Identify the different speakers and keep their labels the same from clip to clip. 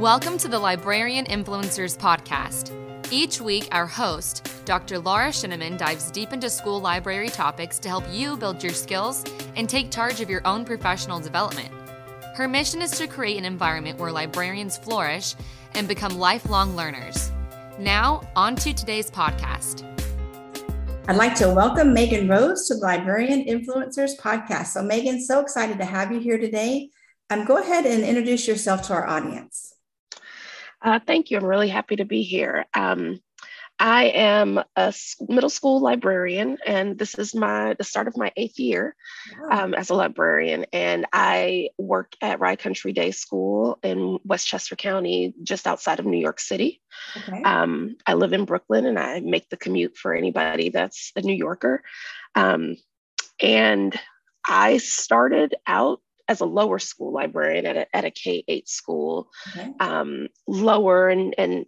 Speaker 1: Welcome to the Librarian Influencers Podcast. Each week, our host, Dr. Laura Sheneman, dives deep into school library topics to help you build your skills and take charge of your own professional development. Her mission is to create an environment where librarians flourish and become lifelong learners. Now, on to today's podcast.
Speaker 2: I'd like to welcome Maegen Rose to the Librarian Influencers Podcast. So, Maegen, so excited to have you here today. Um, go ahead and introduce yourself to our audience.
Speaker 3: Uh, thank you. I'm really happy to be here. Um, I am a middle school librarian, and this is my the start of my eighth year um, as a librarian. And I work at Rye Country Day School in Westchester County, just outside of New York City. Okay. Um, I live in Brooklyn, and I make the commute for anybody that's a New Yorker. Um, and I started out as a lower school librarian at a, at a K 8 school, okay. um, lower and, and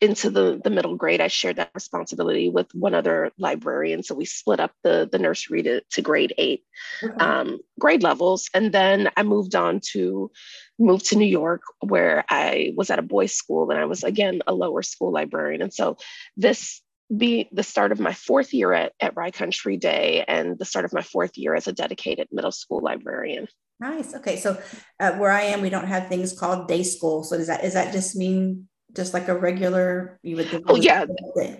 Speaker 3: into the, the middle grade, I shared that responsibility with one other librarian. So we split up the, the nursery to, to grade eight okay. um, grade levels. And then I moved on to move to New York where I was at a boys school and I was again a lower school librarian. And so this be the start of my fourth year at, at Rye Country Day and the start of my fourth year as a dedicated middle school librarian.
Speaker 2: Nice. Okay. So uh, where I am, we don't have things called day school. So does that, does that just mean just like a regular you would
Speaker 3: oh yeah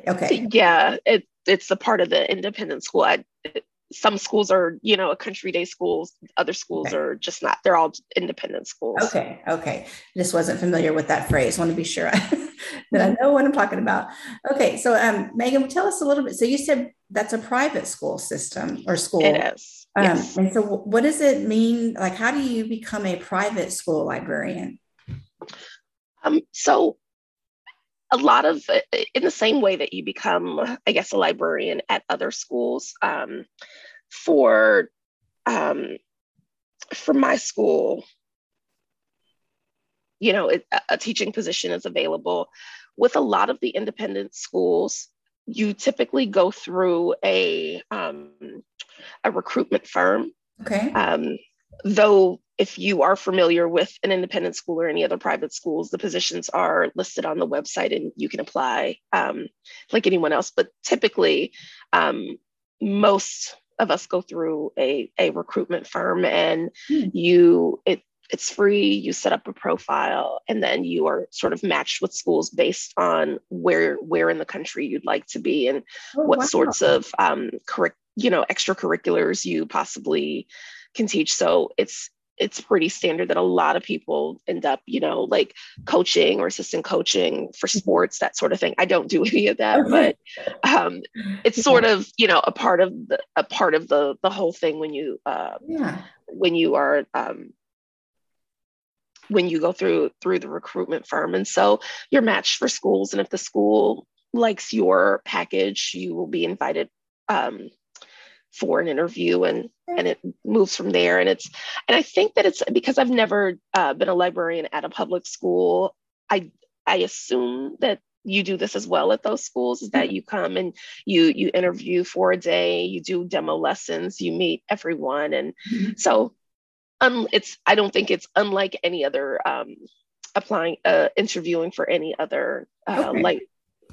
Speaker 2: okay
Speaker 3: yeah it, it's a part of the independent school I, some schools are you know a country day schools other schools okay. are just not they're all independent schools.
Speaker 2: Okay okay. Just wasn't familiar with that phrase want to be sure that i know what i'm talking about. Okay so um Maegen tell us a little bit so you said that's a private school system or school.
Speaker 3: It is
Speaker 2: um, yes. and so what does it mean like how do you become a private school librarian?
Speaker 3: Um, so a lot of in the same way that you become i guess a librarian at other schools um, for um, for my school you know it, a teaching position is available. With a lot of the independent schools you typically go through a um, a recruitment firm.
Speaker 2: Okay.
Speaker 3: Um, though if you are familiar with an independent school or any other private schools, the positions are listed on the website and you can apply um, like anyone else. But typically, um, most of us go through a, a recruitment firm and hmm. you, it, it's free you set up a profile and then you are sort of matched with schools based on where where in the country you'd like to be and oh, what wow. sorts of um, curric- you know extracurriculars you possibly can teach so it's it's pretty standard that a lot of people end up, you know, like coaching or assistant coaching for mm-hmm. sports, that sort of thing. I don't do any of that, but um, it's sort of, you know, a part of the a part of the the whole thing when you uh, yeah. when you are um, when you go through through the recruitment firm. And so you're matched for schools, and if the school likes your package, you will be invited um, for an interview and and it moves from there and it's and i think that it's because i've never uh, been a librarian at a public school i i assume that you do this as well at those schools is that mm-hmm. you come and you you interview for a day you do demo lessons you meet everyone and mm-hmm. so um, it's i don't think it's unlike any other um, applying uh, interviewing for any other uh, okay. like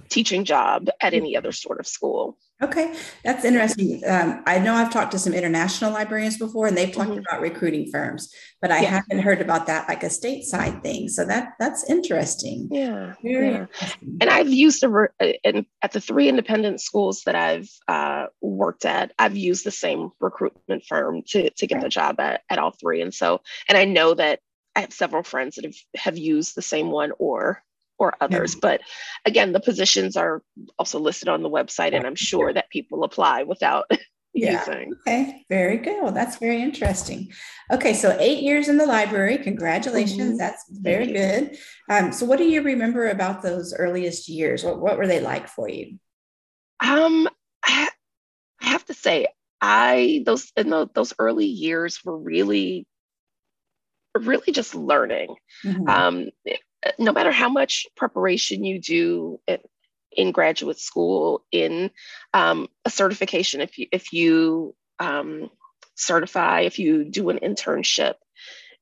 Speaker 3: teaching job at any other sort of school
Speaker 2: Okay, that's interesting. Um, I know I've talked to some international librarians before, and they've talked mm-hmm. about recruiting firms, but I yeah. haven't heard about that like a stateside thing. So that that's interesting.
Speaker 3: Yeah, Very yeah. Interesting. And I've used the and at the three independent schools that I've uh, worked at, I've used the same recruitment firm to to get right. the job at, at all three, and so and I know that I have several friends that have have used the same one or or others. Yeah. But again, the positions are also listed on the website, and I'm sure that people apply without
Speaker 2: yeah. using. Okay, very good. Well, that's very interesting. Okay, so eight years in the library. Congratulations. Mm-hmm. That's very good. Um, so, what do you remember about those earliest years? What, what were they like for you?
Speaker 3: Um, I, I have to say, I those in the, those early years were really really just learning. Mm-hmm. Um, no matter how much preparation you do in graduate school, in um, a certification, if you if you um, certify, if you do an internship,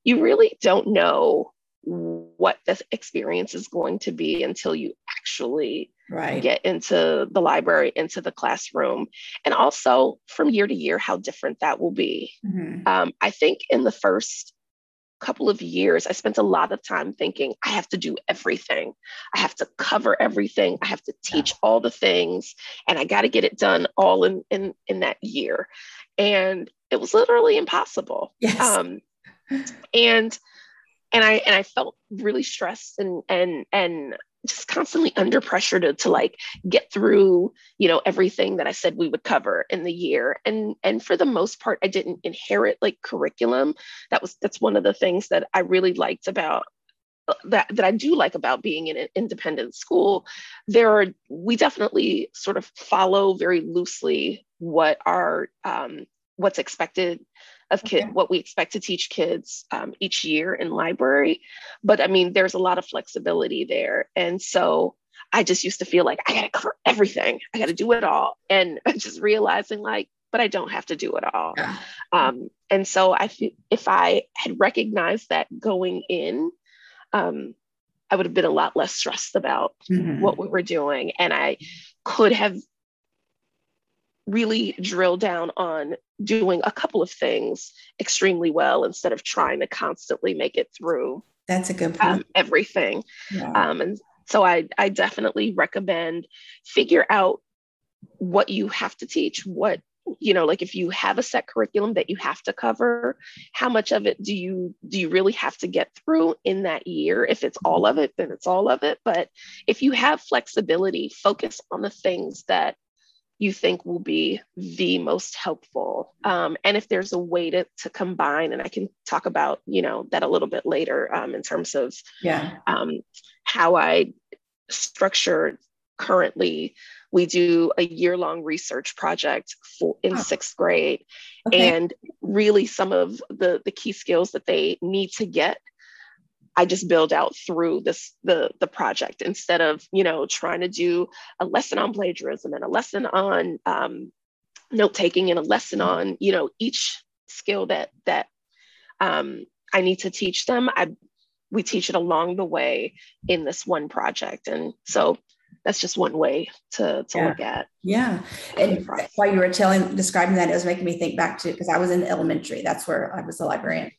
Speaker 3: you really don't know what the experience is going to be until you actually
Speaker 2: right.
Speaker 3: get into the library, into the classroom, and also from year to year, how different that will be. Mm-hmm. Um, I think in the first couple of years, I spent a lot of time thinking, I have to do everything. I have to cover everything. I have to teach all the things, and I got to get it done all in, in, in that year. And it was literally impossible.
Speaker 2: Yes.
Speaker 3: Um, and and I and I felt really stressed and and and just constantly under pressure to, to like get through you know everything that i said we would cover in the year. And and for the most part i didn't inherit like curriculum. That was that's one of the things that i really liked about that that I do like about being in an independent school, there are we definitely sort of follow very loosely what our um, what's expected of kid okay. what we expect to teach kids um, each year in library but i mean there's a lot of flexibility there and so i just used to feel like i gotta cover everything i gotta do it all and just realizing like but i don't have to do it all yeah. um, and so i feel if i had recognized that going in um, i would have been a lot less stressed about mm-hmm. what we were doing and i could have really drill down on doing a couple of things extremely well instead of trying to constantly make it through
Speaker 2: that's a good point. um,
Speaker 3: everything. Yeah. um, and so I, I definitely recommend figure out what you have to teach what you know like if you have a set curriculum that you have to cover how much of it do you do you really have to get through in that year? If it's all of it then it's all of it. But if you have flexibility focus on the things that you think will be the most helpful um, and if there's a way to, to combine and i can talk about you know that a little bit later um, in terms of
Speaker 2: yeah
Speaker 3: um, how i structure currently we do a year-long research project for in oh. sixth grade okay. and really some of the the key skills that they need to get I just build out through this the the project instead of you know trying to do a lesson on plagiarism and a lesson on um, note taking and a lesson on you know each skill that that um, I need to teach them. I we teach it along the way in this one project, and so that's just one way to, to
Speaker 2: yeah.
Speaker 3: look at.
Speaker 2: Yeah. And while you were telling, describing that, it was making me think back to, because I was in elementary, that's where I was a librarian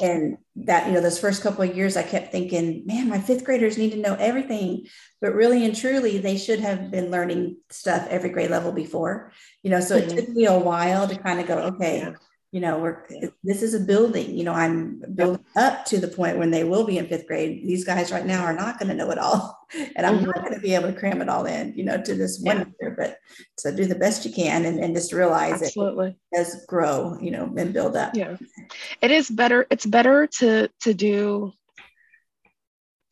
Speaker 2: and that you know those first couple of years i kept thinking man my fifth graders need to know everything. But really and truly they should have been learning stuff every grade level before. You know so mm-hmm. it took me a while to kind of go okay yeah you know we're this is a building you know i'm building up to the point when they will be in fifth grade these guys right now are not going to know it all and i'm mm-hmm. not going to be able to cram it all in you know to this one year but so do the best you can and, and just realize Absolutely. it does grow you know and build up
Speaker 3: yeah it is better it's better to to do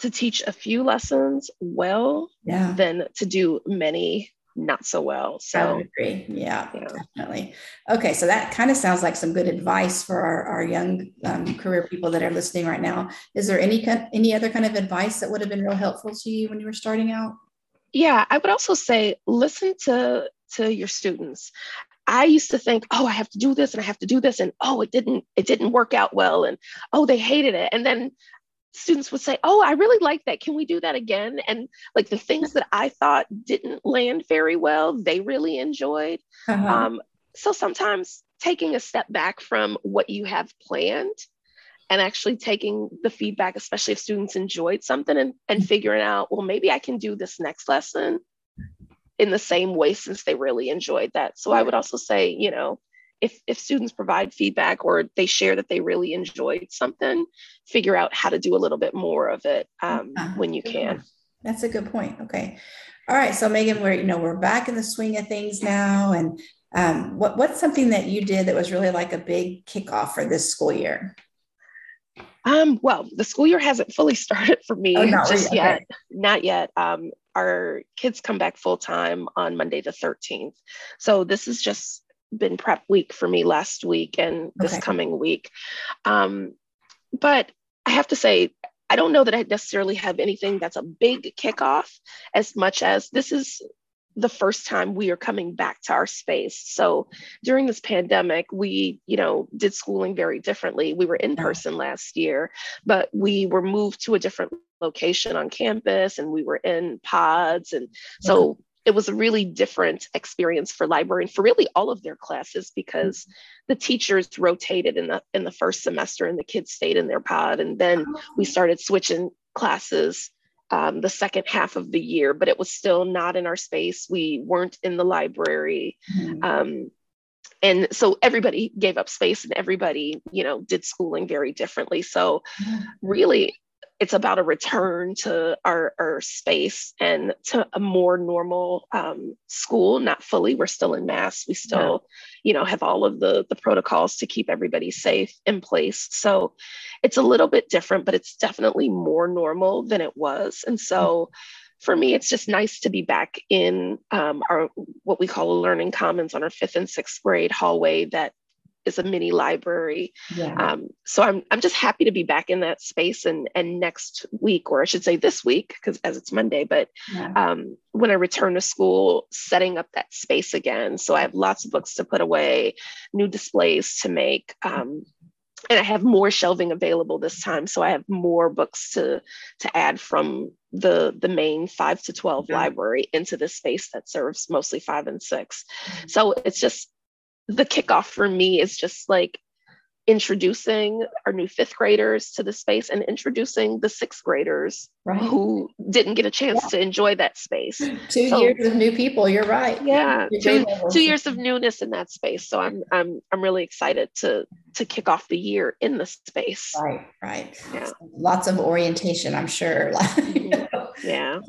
Speaker 3: to teach a few lessons well
Speaker 2: yeah.
Speaker 3: than to do many not so well. So
Speaker 2: I agree. Yeah, yeah, definitely. Okay, so that kind of sounds like some good advice for our, our young um, career people that are listening right now. Is there any any other kind of advice that would have been real helpful to you when you were starting out?
Speaker 3: Yeah, I would also say listen to to your students. I used to think, oh, I have to do this and I have to do this, and oh, it didn't it didn't work out well, and oh, they hated it, and then students would say, Oh, I really like that. Can we do that again? And like the things that I thought didn't land very well, they really enjoyed. Uh-huh. Um, so sometimes taking a step back from what you have planned and actually taking the feedback, especially if students enjoyed something and, and figuring out, well, maybe I can do this next lesson in the same way since they really enjoyed that. So I would also say, you know, if if students provide feedback or they share that they really enjoyed something figure out how to do a little bit more of it um, uh-huh. when you can
Speaker 2: that's a good point okay all right so Maegen we're you know we're back in the swing of things now and um, what, what's something that you did that was really like a big kickoff for this school year
Speaker 3: um, well, the school year hasn't fully started for me
Speaker 2: oh,
Speaker 3: just yet. Not yet. Um, our kids come back full time on Monday the 13th. So this is just been prep week for me last week and this okay. coming week. Um, but I have to say, I don't know that I necessarily have anything that's a big kickoff as much as this is the first time we are coming back to our space. So during this pandemic, we, you know, did schooling very differently. We were in person last year, but we were moved to a different location on campus and we were in pods. And so it was a really different experience for library and for really all of their classes because the teachers rotated in the in the first semester and the kids stayed in their pod. And then we oh. started switching classes um, the second half of the year, but it was still not in our space. We weren't in the library. Mm-hmm. Um, and so everybody gave up space and everybody, you know, did schooling very differently. So mm-hmm. really, it's about a return to our, our space and to a more normal um, school not fully we're still in mass we still yeah. you know have all of the the protocols to keep everybody safe in place so it's a little bit different but it's definitely more normal than it was and so mm-hmm. for me it's just nice to be back in um, our what we call a learning commons on our fifth and sixth grade hallway that is a mini library. Yeah. Um, so I'm I'm just happy to be back in that space and and next week, or I should say this week, because as it's Monday, but yeah. um, when I return to school, setting up that space again. So I have lots of books to put away, new displays to make. Um, and I have more shelving available this time, so I have more books to to add from the the main five to twelve yeah. library into this space that serves mostly five and 6 mm-hmm. So it's just the kickoff for me is just like introducing our new fifth graders to the space and introducing the sixth graders right. who didn't get a chance yeah. to enjoy that space.
Speaker 2: Two so, years of new people. You're right.
Speaker 3: Yeah, two, two years of newness in that space. So I'm I'm I'm really excited to to kick off the year in the space.
Speaker 2: Right, right. Yeah, lots of orientation. I'm sure.
Speaker 3: Yeah.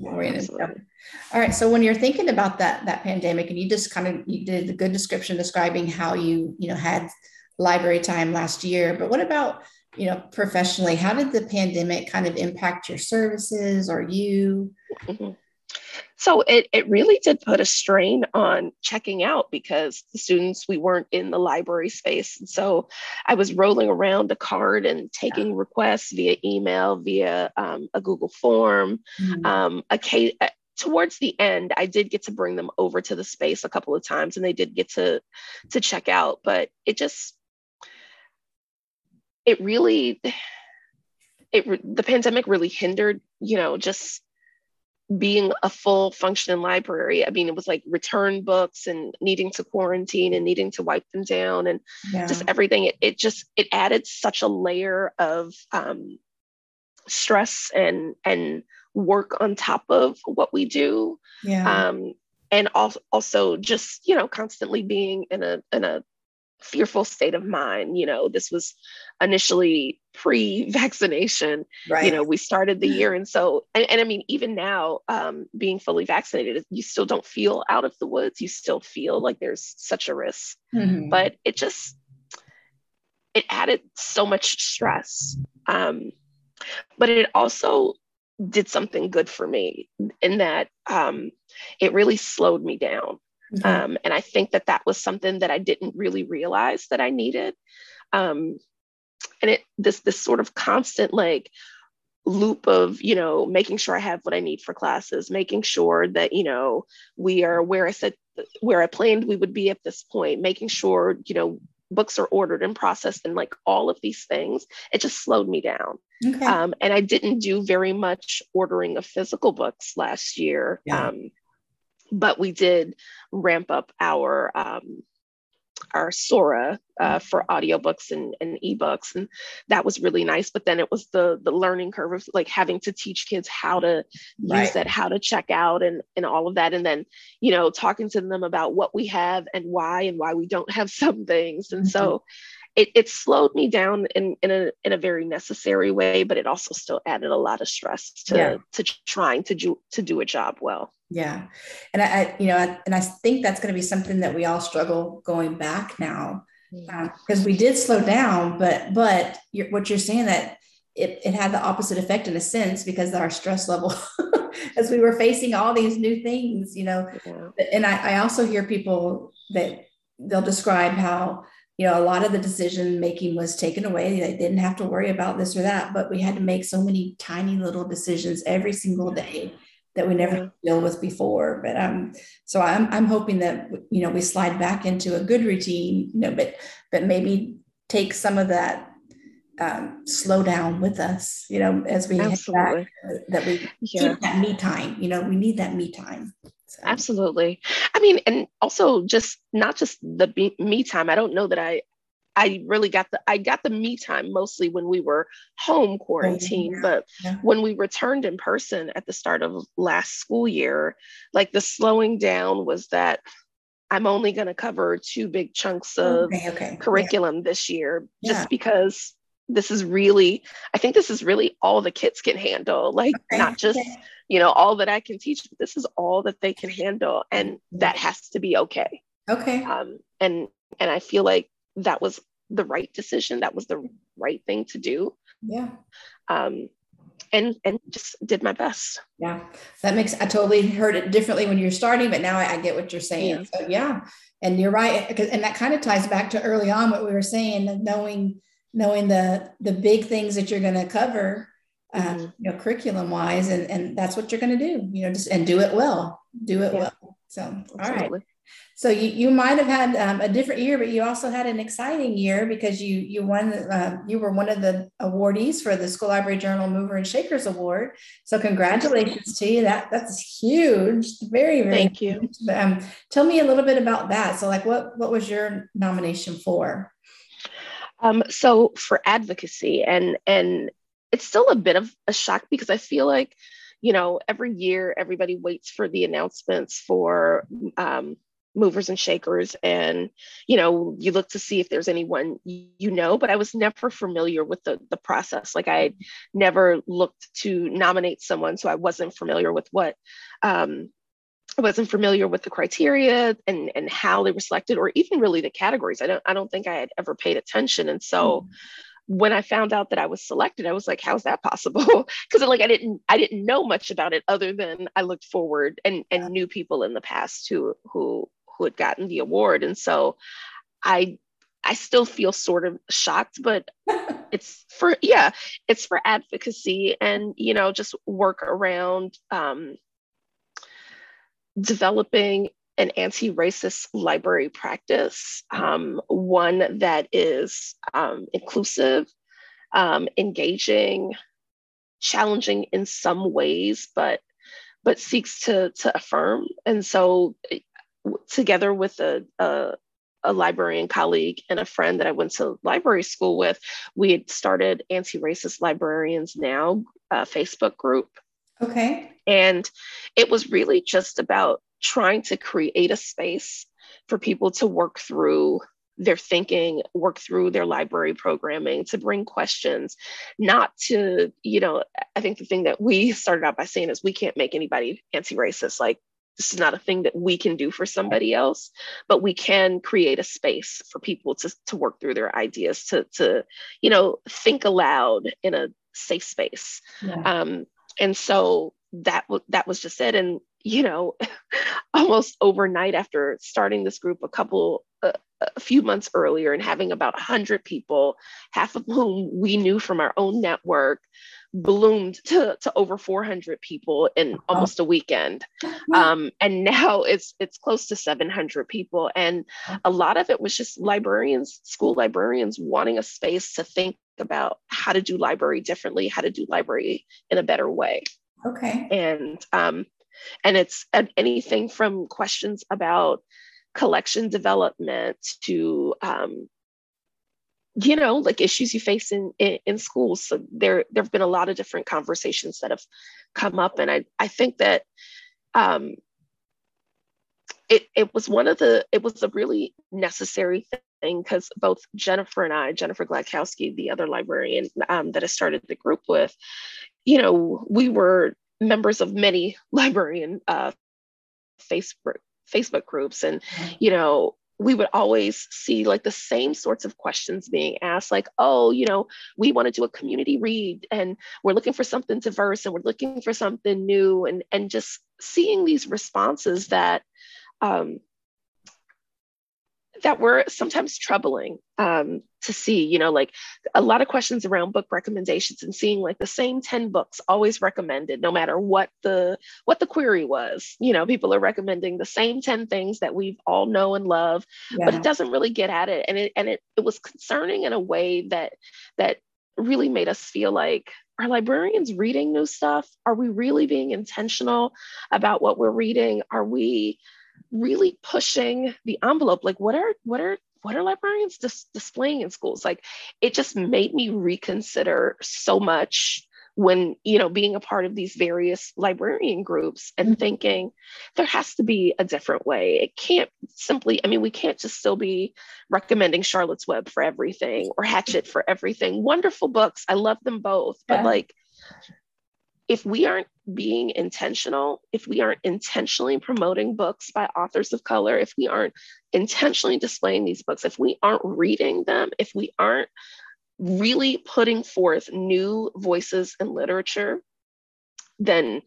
Speaker 2: All right. So when you're thinking about that that pandemic, and you just kind of you did a good description describing how you you know had library time last year, but what about you know professionally? How did the pandemic kind of impact your services or you?
Speaker 3: Mm-hmm. So it, it really did put a strain on checking out because the students, we weren't in the library space. And so I was rolling around a card and taking yeah. requests via email, via um, a Google form. Mm-hmm. Um, a uh, towards the end, I did get to bring them over to the space a couple of times and they did get to, to check out, but it just, it really, it, the pandemic really hindered, you know, just being a full functioning library. I mean, it was like return books and needing to quarantine and needing to wipe them down and yeah. just everything. It, it, just it added such a layer of um, stress and and work on top of what we do. Yeah. Um, and also also just you know constantly being in a in a fearful state of mind. You know, this was initially pre-vaccination. Right. You know, we started the year, and so, and, and I mean, even now, um, being fully vaccinated, you still don't feel out of the woods. You still feel like there's such a risk, mm-hmm. but it just it added so much stress. Um, but it also did something good for me in that um, it really slowed me down. Mm-hmm. Um, and I think that that was something that I didn't really realize that I needed. Um, and it this this sort of constant like loop of you know making sure I have what I need for classes, making sure that you know we are where I said where I planned we would be at this point, making sure you know books are ordered and processed and like all of these things it just slowed me down okay. um, and i didn't do very much ordering of physical books last year yeah. um, but we did ramp up our um, our Sora uh, mm-hmm. for audiobooks and, and ebooks. And that was really nice. But then it was the the learning curve of like having to teach kids how to right. use that, how to check out and, and all of that. And then, you know, talking to them about what we have and why and why we don't have some things. And mm-hmm. so it, it slowed me down in, in a in a very necessary way, but it also still added a lot of stress to yeah. to trying to do to do a job well.
Speaker 2: Yeah. And I, I you know, and I think that's going to be something that we all struggle going back now because um, we did slow down, but, but you're, what you're saying that it, it had the opposite effect in a sense because our stress level as we were facing all these new things, you know, yeah. and I, I also hear people that they'll describe how, you know, a lot of the decision making was taken away. They didn't have to worry about this or that, but we had to make so many tiny little decisions every single day that we never yeah. deal with before. But um, so I'm I'm hoping that you know we slide back into a good routine, you know, but but maybe take some of that um, slow down with us, you know, as we Absolutely. Back, that we yeah. keep that me time. You know, we need that me time.
Speaker 3: So. Absolutely. I mean, and also just not just the me time. I don't know that I I really got the I got the me time mostly when we were home quarantine, yeah. but yeah. when we returned in person at the start of last school year, like the slowing down was that I'm only going to cover two big chunks of okay, okay. curriculum yeah. this year just because this is really I think this is really all the kids can handle, like okay, not just you know all that I can teach, but this is all that they can handle and that has to be okay.
Speaker 2: Okay.
Speaker 3: Um and and I feel like that was the right decision. That was the right thing to do.
Speaker 2: Yeah.
Speaker 3: Um, and and just did my best.
Speaker 2: Yeah, that makes. I totally heard it differently when you're starting, but now I, I get what you're saying. Yeah. So yeah, and you're right, and that kind of ties back to early on what we were saying, knowing knowing the the big things that you're going to cover, uh, mm-hmm. you know, curriculum wise, and and that's what you're going to do. You know, just and do it well. Do it yeah. well. So Absolutely. all right. So you, you might have had um, a different year, but you also had an exciting year because you you won uh, you were one of the awardees for the School Library Journal Mover and Shakers Award. So congratulations to you. That that's huge. Very very.
Speaker 3: Thank you.
Speaker 2: Um, tell me a little bit about that. So like what what was your nomination for?
Speaker 3: Um, so for advocacy and and it's still a bit of a shock because I feel like you know every year everybody waits for the announcements for um, movers and shakers and you know you look to see if there's anyone you know but i was never familiar with the, the process like i never looked to nominate someone so i wasn't familiar with what um, I wasn't familiar with the criteria and and how they were selected or even really the categories. I don't I don't think I had ever paid attention. And so mm-hmm. when I found out that I was selected, I was like, how's that possible? Because like I didn't I didn't know much about it other than I looked forward and and knew people in the past who who who had gotten the award. And so I I still feel sort of shocked, but it's for yeah, it's for advocacy and you know just work around um, developing an anti-racist library practice, um, one that is um, inclusive, um, engaging, challenging in some ways, but but seeks to to affirm. And so together with a, a, a librarian colleague and a friend that I went to library school with, we had started Anti Racist Librarians Now uh, Facebook group.
Speaker 2: Okay.
Speaker 3: And it was really just about trying to create a space for people to work through their thinking, work through their library programming, to bring questions, not to, you know, I think the thing that we started out by saying is we can't make anybody anti racist. Like, this is not a thing that we can do for somebody else but we can create a space for people to, to work through their ideas to to you know think aloud in a safe space yeah. um, and so that w- that was just it and you know almost overnight after starting this group a couple uh, a few months earlier and having about 100 people half of whom we knew from our own network bloomed to, to over 400 people in almost a weekend. Um, and now it's it's close to 700 people and a lot of it was just librarians school librarians wanting a space to think about how to do library differently how to do library in a better way.
Speaker 2: Okay.
Speaker 3: And um, and it's anything from questions about collection development to um, you know like issues you face in, in, in schools. So there there have been a lot of different conversations that have come up. And i i think that um it it was one of the it was a really necessary thing because both jennifer and i jennifer gladkowski the other librarian um, that i started the group with you know we were members of many librarian uh facebook facebook groups and you know we would always see like the same sorts of questions being asked like oh you know we want to do a community read and we're looking for something diverse and we're looking for something new and and just seeing these responses that um, that were sometimes troubling um, to see you know like a lot of questions around book recommendations and seeing like the same 10 books always recommended no matter what the what the query was. You know people are recommending the same 10 things that we all know and love yeah. but it doesn't really get at it. And it and it, it was concerning in a way that that really made us feel like are librarians reading new stuff? Are we really being intentional about what we're reading? Are we really pushing the envelope like what are what are what are librarians dis- displaying in schools like it just made me reconsider so much when you know being a part of these various librarian groups and mm-hmm. thinking there has to be a different way it can't simply i mean we can't just still be recommending charlotte's web for everything or hatchet for everything wonderful books i love them both yeah. but like if we aren't being intentional, if we aren't intentionally promoting books by authors of color, if we aren't intentionally displaying these books, if we aren't reading them, if we aren't really putting forth new voices in literature, then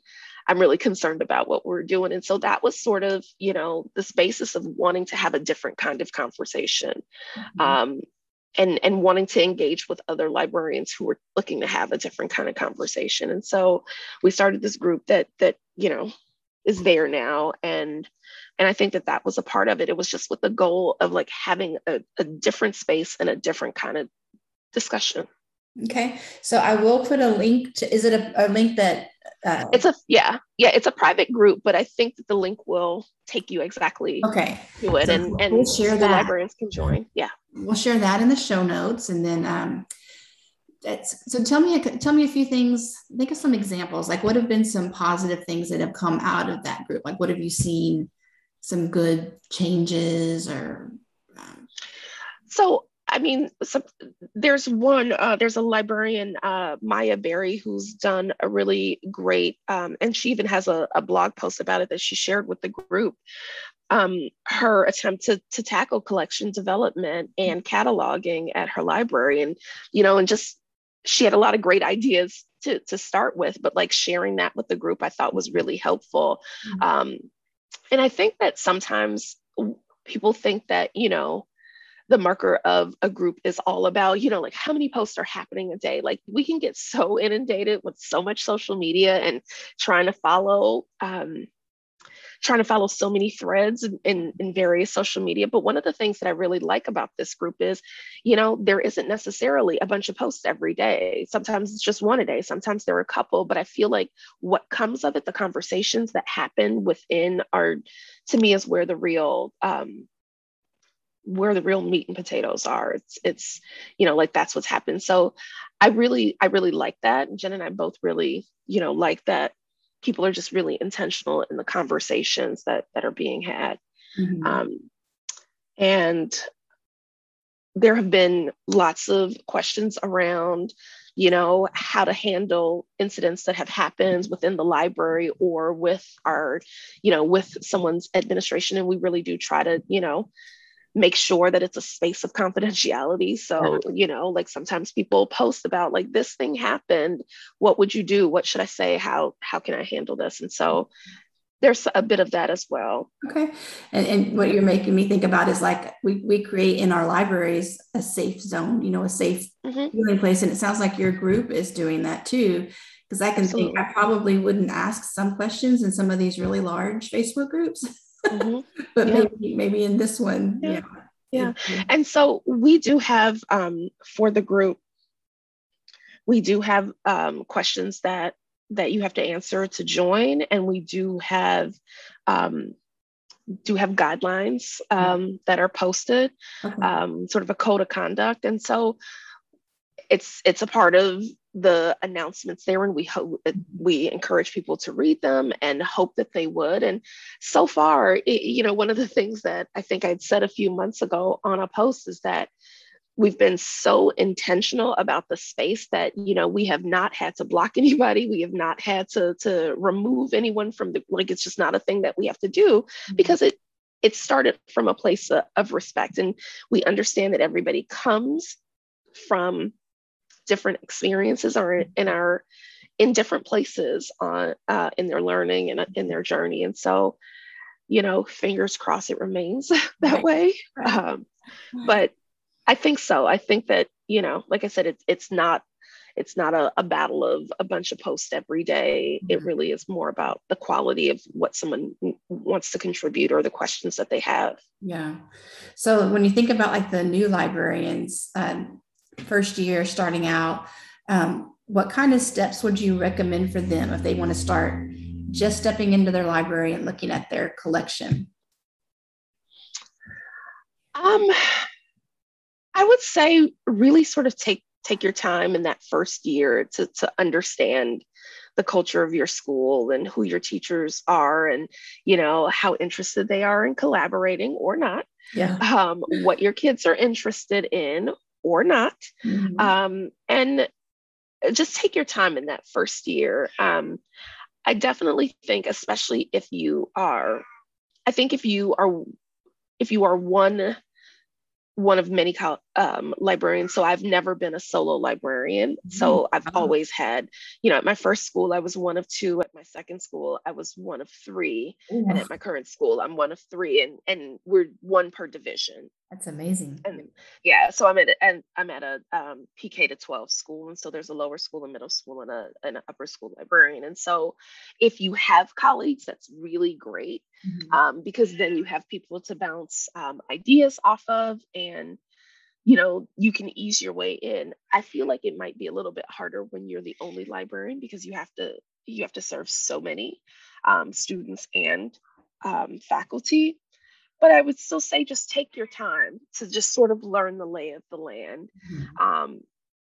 Speaker 3: I'm really concerned about what we're doing. And so that was sort of, you know, this basis of wanting to have a different kind of conversation. Mm-hmm. Um, and and wanting to engage with other librarians who were looking to have a different kind of conversation. And so we started this group that that you know is there now. And and i think that that was a part of it. It was just with the goal of like having a, a different space and a different kind of discussion.
Speaker 2: Okay. So i will put a link to is it a, a link that
Speaker 3: uh, it's a yeah yeah it's a private group but i think that the link will take you exactly
Speaker 2: okay.
Speaker 3: to it so and and we'll share the that. librarians can join. Yeah.
Speaker 2: We'll share that in the show notes and then um that's, so tell me tell me a few things. Think of some examples. Like what have been some positive things that have come out of that group? Like what have you seen? Some good changes or um...
Speaker 3: so I mean, so there's one, uh, there's a librarian, uh, Maya Berry, who's done a really great, um, and she even has a, a, blog post about it that she shared with the group. Um, her attempt to, to tackle collection development and cataloging at her library. And, you know, and just she had a lot of great ideas to, to start with, but like sharing that with the group, I thought was really helpful. Mm-hmm. Um, and I think that sometimes people think that, you know, the marker of a group is all about, you know, like how many posts are happening a day. Like we can get so inundated with so much social media and trying to follow, um, trying to follow so many threads in, in various social media. But one of the things that I really like about this group is, you know, there isn't necessarily a bunch of posts every day. Sometimes it's just one a day, sometimes there are a couple, but I feel like what comes of it, the conversations that happen within are, to me, is where the real um, where the real meat and potatoes are. It's it's you know like that's what's happened. So I really I really like that. Jen and I both really you know like that. People are just really intentional in the conversations that that are being had, mm-hmm. um, and there have been lots of questions around you know how to handle incidents that have happened within the library or with our you know with someone's administration and we really do try to you know make sure that it's a space of confidentiality. So, you know, like sometimes people post about like this thing happened. What would you do? What should I say? How how can I handle this? And so there's a bit of that as well.
Speaker 2: Okay. And, and what you're making me think about is like we, we create in our libraries a safe zone, you know, a safe mm-hmm. place. And it sounds like your group is doing that too. Because I can Absolutely. think I probably wouldn't ask some questions in some of these really large Facebook groups. Mm-hmm. but yeah. maybe maybe in this one,
Speaker 3: yeah. yeah. yeah. And so we do have um, for the group, we do have um, questions that that you have to answer to join, and we do have um, do have guidelines um, that are posted, okay. um, sort of a code of conduct, and so it's it's a part of the announcements there and we hope we encourage people to read them and hope that they would. And so far it, you know one of the things that i think i'd said a few months ago on a post is that we've been so intentional about the space that you know we have not had to block anybody. We have not had to to remove anyone from the like it's just not a thing that we have to do mm-hmm. because it it started from a place of, of respect. And we understand that everybody comes from different experiences are in our in different places on uh, in their learning and in their journey and so you know, fingers crossed it remains that right. way. Um, but I think so. I think that, you know, like I said, it's it's not it's not a, a battle of a bunch of posts every day. Mm-hmm. It really is more about the quality of what someone wants to contribute or the questions that they have.
Speaker 2: Yeah. So when you think about like the new librarians, um, first year starting out, um, what kind of steps would you recommend for them if they want to start just stepping into their library and looking at their collection?
Speaker 3: Um, I would say really sort of take take your time in that first year to, to understand the culture of your school and who your teachers are and you know how interested they are in collaborating or not
Speaker 2: yeah
Speaker 3: um, what your kids are interested in or not mm-hmm. um, and just take your time in that first year um, i definitely think especially if you are i think if you are if you are one one of many um, librarians. So I've never been a solo librarian. So I've uh-huh. always had, you know, at my first school, I was one of two. At my second school, I was one of three. Ooh. And at my current school, I'm one of three. And and we're one per division.
Speaker 2: That's amazing.
Speaker 3: And yeah, so I'm at and I'm at a um, PK to 12 school, and so there's a lower school, a middle school, and a an upper school librarian. And so if you have colleagues, that's really great mm-hmm. um, because then you have people to bounce um, ideas off of, and you know you can ease your way in. I feel like it might be a little bit harder when you're the only librarian because you have to you have to serve so many um, students and um, faculty but I would still say just take your time to just sort of learn the lay of the land. Mm-hmm. Um,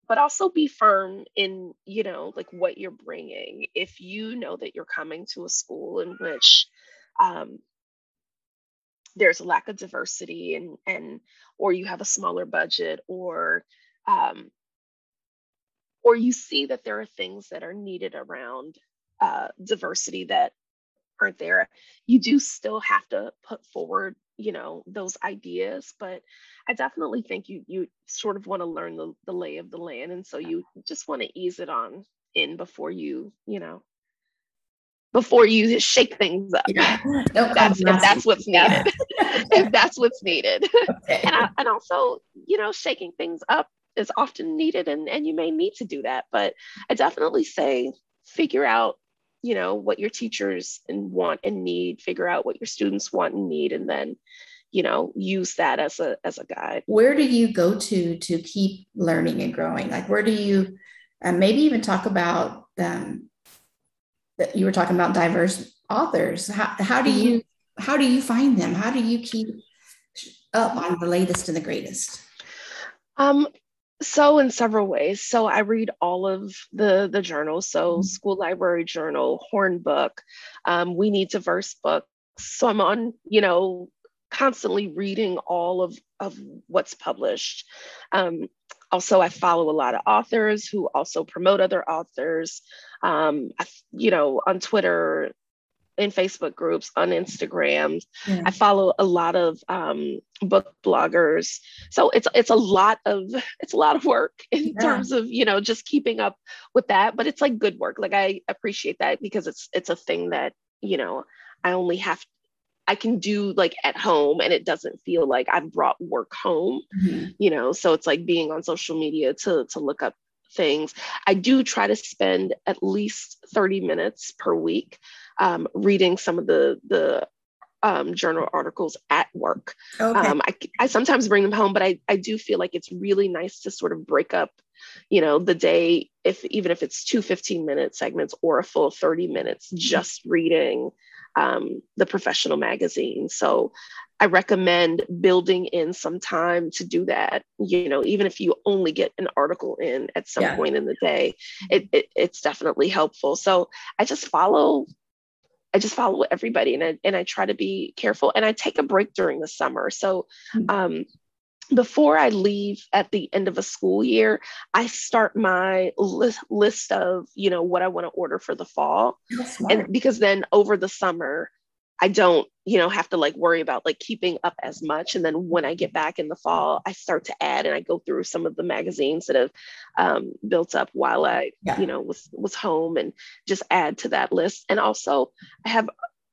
Speaker 3: but also be firm in, you know, like what you're bringing. If you know that you're coming to a school in which um, there's a lack of diversity and and or you have a smaller budget or um, or you see that there are things that are needed around uh, diversity that aren't there you do still have to put forward you know those ideas but i definitely think you you sort of want to learn the, the lay of the land and so you just want to ease it on in before you you know before you shake things up. Yeah. if, that's, that's what's needed if that's what's needed okay. and, I, and also you know shaking things up is often needed and, and you may need to do that but i definitely say figure out you know what your teachers and want and need figure out what your students want and need and then you know use that as a as a guide
Speaker 2: where do you go to to keep learning and growing like where do you uh, maybe even talk about um, that you were talking about diverse authors how, how do you mm-hmm. How do you find them how do you keep up on the latest and the greatest
Speaker 3: um so in several ways. So I read all of the the journals. So mm-hmm. School Library Journal, Horn Book, um, We Need Diverse Books. So I'm on, you know, constantly reading all of of what's published. Um, also, I follow a lot of authors who also promote other authors. Um, I, you know, on Twitter, in Facebook groups, on Instagram. Yeah. I follow a lot of um, book bloggers. So it's it's a lot of it's a lot of work in yeah. terms of you know just keeping up with that. But it's like good work. Like I appreciate that because it's it's a thing that you know I only have I can do like at home and it doesn't feel like I've brought work home, mm-hmm. you know. So it's like being on social media to to look up things. I do try to spend at least 30 minutes per week um, reading some of the the um, journal articles at work. Okay. Um, I, I sometimes bring them home, but I, I do feel like it's really nice to sort of break up, you know, the day, if even if it's two 15 minute segments or a full 30 minutes, just reading um, the professional magazine. So I recommend building in some time to do that. You know, even if you only get an article in at some yeah. point in the day, it, it, it's definitely helpful. So I just follow. I just follow everybody and I, and I try to be careful and I take a break during the summer. So hmm. um, before I leave at the end of a school year, I start my list, list of, you know, what I want to order for the fall. And because then over the summer, I don't, you know, have to like worry about like keeping up as much. And then when I get back in the fall, I start to add and I go through some of the magazines that have um, built up while I, yeah. you know, was was home and just add to that list. And also I have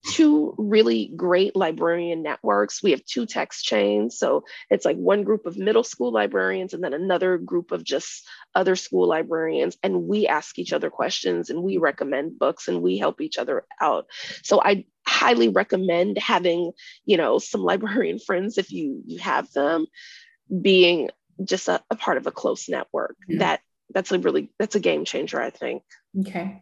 Speaker 3: two really great librarian networks. We have two text chains. So it's like one group of middle school librarians and then another group of just other school librarians. And we ask each other questions and we recommend books and we help each other out. So I highly recommend having, you know, some librarian friends if you you have them being just a, a part of a close network. Yeah. That that's a really that's a game changer, I think.
Speaker 2: Okay.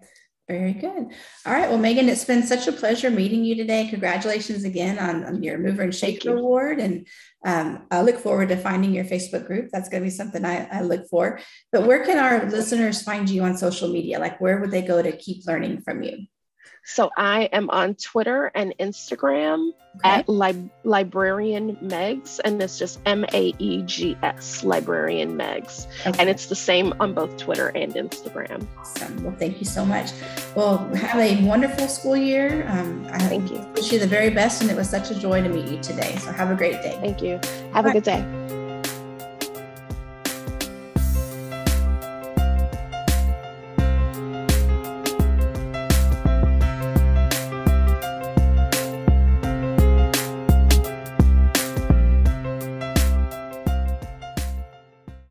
Speaker 2: Very good. All right. Well, Maegen, it's been such a pleasure meeting you today. Congratulations again on, on your Mover and Shaker Award. And um, I look forward to finding your Facebook group. That's going to be something I, I look for. But where can our listeners find you on social media? Like, where would they go to keep learning from you?
Speaker 3: So I am on Twitter and Instagram okay. at Lib- Librarian Maegs, and it's just M A E G S, Librarian Maegs. Okay. And it's the same on both Twitter and Instagram.
Speaker 2: Awesome. Well, thank you so much. Well, have a wonderful school year. Um, I
Speaker 3: thank you.
Speaker 2: Wish you the very best, and it was such a joy to meet you today. So have a great day.
Speaker 3: Thank you. Have All a good day.